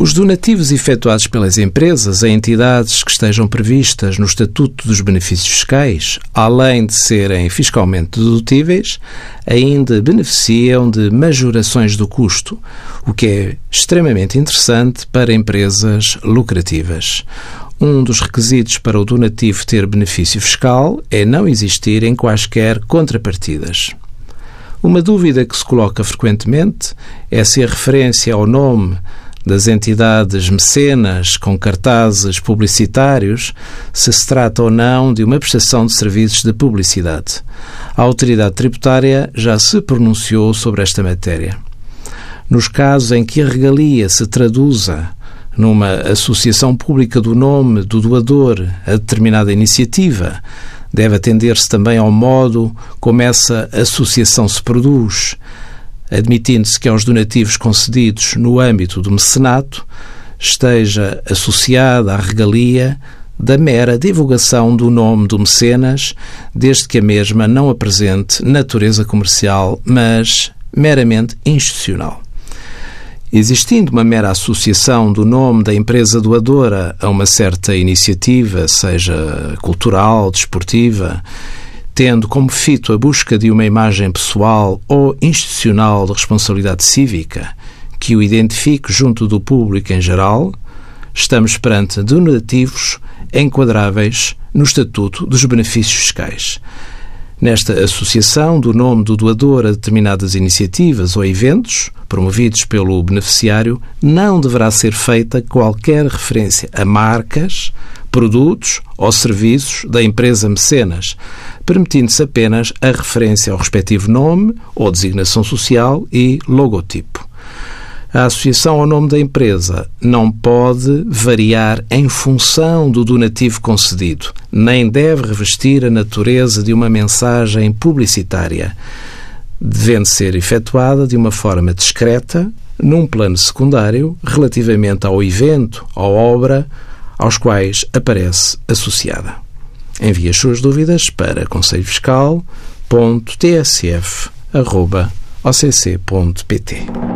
Os donativos efetuados pelas empresas a entidades que estejam previstas no Estatuto dos Benefícios Fiscais, além de serem fiscalmente dedutíveis, ainda beneficiam de majorações do custo, o que é extremamente interessante para empresas lucrativas. Um dos requisitos para o donativo ter benefício fiscal é não existir em quaisquer contrapartidas. Uma dúvida que se coloca frequentemente é se a referência ao nome das entidades mecenas com cartazes publicitários se se trata ou não de uma prestação de serviços de publicidade. A autoridade tributária já se pronunciou sobre esta matéria. Nos casos em que a regalia se traduza numa associação pública do nome do doador a determinada iniciativa, deve atender-se também ao modo como essa associação se produz, admitindo-se que aos donativos concedidos no âmbito do mecenato esteja associada a regalia da mera divulgação do nome do mecenas, desde que a mesma não apresente natureza comercial, mas meramente institucional. Existindo uma mera associação do nome da empresa doadora a uma certa iniciativa, seja cultural, desportiva, tendo como fito a busca de uma imagem pessoal ou institucional de responsabilidade cívica que o identifique junto do público em geral, estamos perante donativos enquadráveis no Estatuto dos Benefícios Fiscais. Nesta associação do nome do doador a determinadas iniciativas ou eventos promovidos pelo beneficiário, não deverá ser feita qualquer referência a marcas, produtos ou serviços da empresa mecenas, permitindo-se apenas a referência ao respectivo nome ou designação social e logotipo. A associação ao nome da empresa não pode variar em função do donativo concedido, nem deve revestir a natureza de uma mensagem publicitária, devendo ser efetuada de uma forma discreta, num plano secundário, relativamente ao evento ou obra aos quais aparece associada. Envie as suas dúvidas para conselhofiscal.tsf.occ.pt.